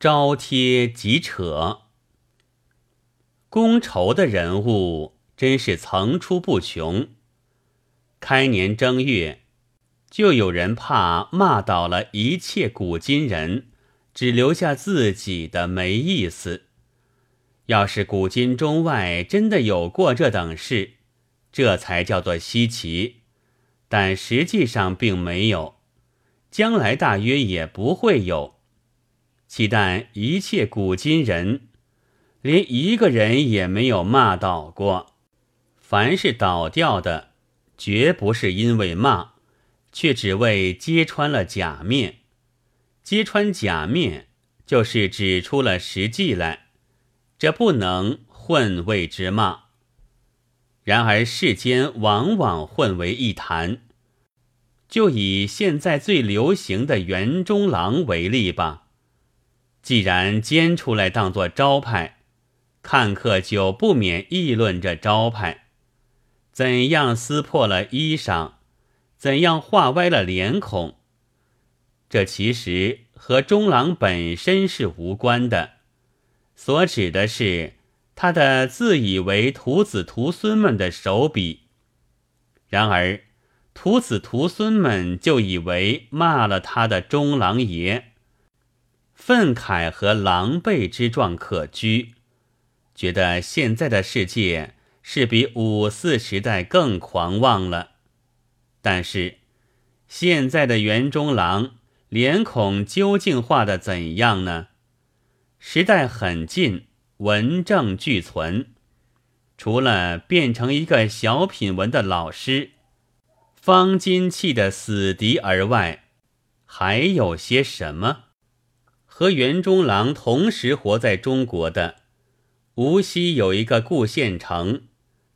招贴即扯。公仇的人物真是层出不穷。开年正月，就有人怕骂倒了一切古今人，只留下自己的没意思。要是古今中外真的有过这等事，这才叫做稀奇。但实际上并没有，将来大约也不会有。岂但一切古今人。连一个人也没有骂倒过。凡是倒掉的，绝不是因为骂，却只为揭穿了假面。揭穿假面，就是指出了实际来，这不能混为之骂。然而世间往往混为一谈。就以现在最流行的园中郎为例吧，既然煎出来当作招牌。看客就不免议论这招牌，怎样撕破了衣裳，怎样画歪了脸孔。这其实和中郎本身是无关的，所指的是他的自以为徒子徒孙们的手笔。然而徒子徒孙们就以为骂了他的中郎爷，愤慨和狼狈之状可居。觉得现在的世界是比五四时代更狂妄了，但是现在的园中郎脸孔究竟画的怎样呢？时代很近，文正俱存，除了变成一个小品文的老师，方金器的死敌而外，还有些什么？和园中郎同时活在中国的。无锡有一个顾县城，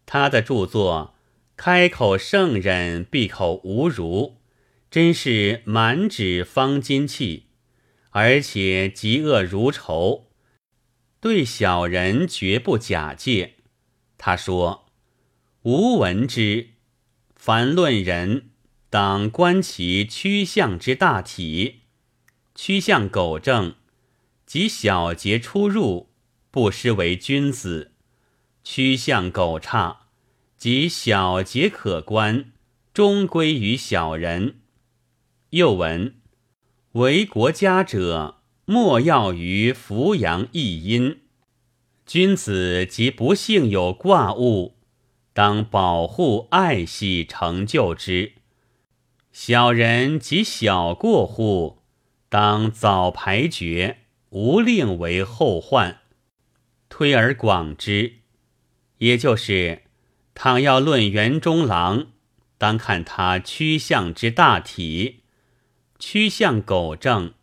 他的著作开口圣人，闭口无儒，真是满纸方金气，而且嫉恶如仇，对小人绝不假借。他说：“吾闻之，凡论人，当观其趋向之大体，趋向苟正，及小节出入。”不失为君子，趋向苟差，即小节可观，终归于小人。又闻为国家者，莫要于扶阳益阴。君子即不幸有挂物，当保护爱惜成就之；小人即小过户，当早排绝，无令为后患。推而广之，也就是，倘要论园中郎，当看他趋向之大体，趋向苟正，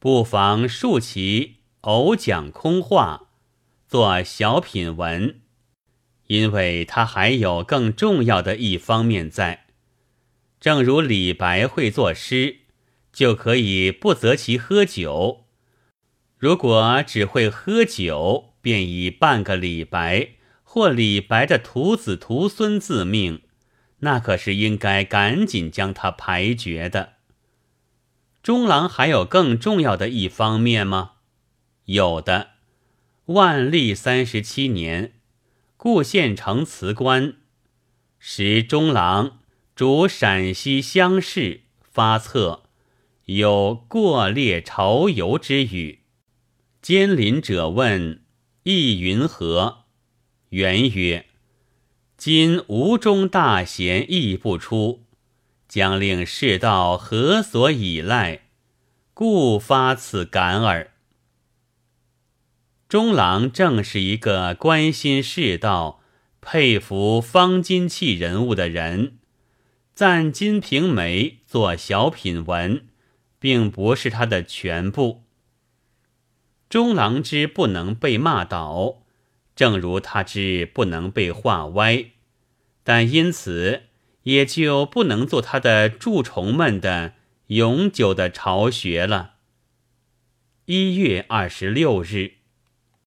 不妨竖其偶讲空话，做小品文，因为他还有更重要的一方面在。正如李白会作诗，就可以不择其喝酒；如果只会喝酒，便以半个李白或李白的徒子徒孙自命，那可是应该赶紧将他排绝的。中郎还有更重要的一方面吗？有的。万历三十七年，顾县城辞官，时中郎主陕西乡试，发策有过列朝游之语。监临者问。意云何？元曰：“今吴中大贤亦不出，将令世道何所倚赖？故发此感耳。”中郎正是一个关心世道、佩服方金器人物的人，赞《金瓶梅》做小品文，并不是他的全部。中郎之不能被骂倒，正如他之不能被画歪，但因此也就不能做他的蛀虫们的永久的巢穴了。一月二十六日。